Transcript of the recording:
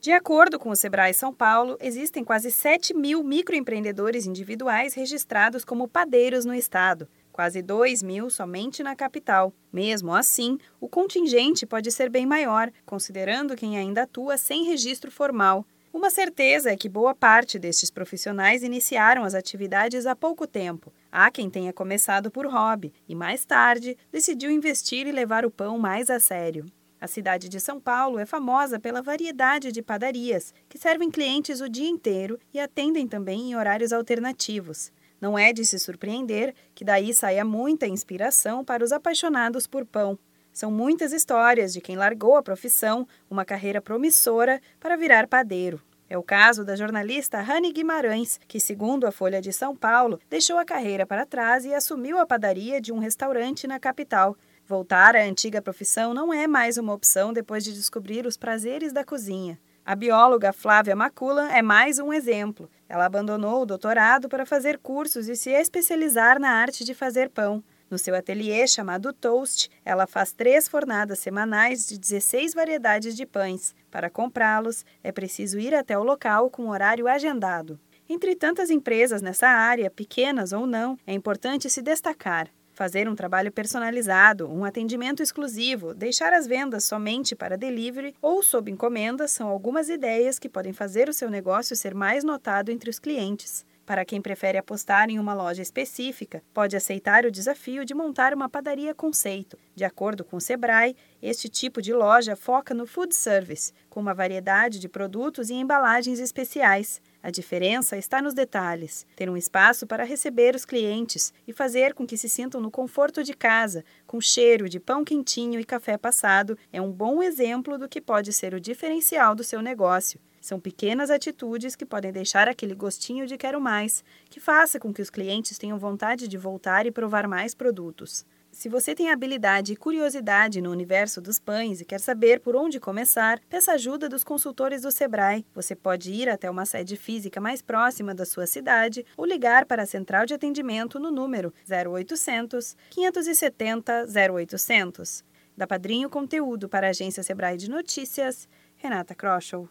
De acordo com o Sebrae São Paulo, existem quase 7 mil microempreendedores individuais registrados como padeiros no estado, quase 2 mil somente na capital. Mesmo assim, o contingente pode ser bem maior, considerando quem ainda atua sem registro formal. Uma certeza é que boa parte destes profissionais iniciaram as atividades há pouco tempo. Há quem tenha começado por hobby e, mais tarde, decidiu investir e levar o pão mais a sério. A cidade de São Paulo é famosa pela variedade de padarias, que servem clientes o dia inteiro e atendem também em horários alternativos. Não é de se surpreender que daí saia muita inspiração para os apaixonados por pão. São muitas histórias de quem largou a profissão, uma carreira promissora, para virar padeiro. É o caso da jornalista Rani Guimarães, que, segundo a Folha de São Paulo, deixou a carreira para trás e assumiu a padaria de um restaurante na capital. Voltar à antiga profissão não é mais uma opção depois de descobrir os prazeres da cozinha. A bióloga Flávia Macula é mais um exemplo. Ela abandonou o doutorado para fazer cursos e se especializar na arte de fazer pão. No seu ateliê chamado Toast, ela faz três fornadas semanais de 16 variedades de pães. Para comprá-los, é preciso ir até o local com horário agendado. Entre tantas empresas nessa área, pequenas ou não, é importante se destacar fazer um trabalho personalizado, um atendimento exclusivo, deixar as vendas somente para delivery ou sob encomenda são algumas ideias que podem fazer o seu negócio ser mais notado entre os clientes. Para quem prefere apostar em uma loja específica, pode aceitar o desafio de montar uma padaria conceito. De acordo com o Sebrae, este tipo de loja foca no food service, com uma variedade de produtos e embalagens especiais. A diferença está nos detalhes: ter um espaço para receber os clientes e fazer com que se sintam no conforto de casa, com cheiro de pão quentinho e café passado, é um bom exemplo do que pode ser o diferencial do seu negócio. São pequenas atitudes que podem deixar aquele gostinho de quero mais, que faça com que os clientes tenham vontade de voltar e provar mais produtos. Se você tem habilidade e curiosidade no universo dos pães e quer saber por onde começar, peça ajuda dos consultores do Sebrae. Você pode ir até uma sede física mais próxima da sua cidade ou ligar para a central de atendimento no número 0800 570 0800. Da Padrinho Conteúdo para a agência Sebrae de Notícias, Renata Kroschel.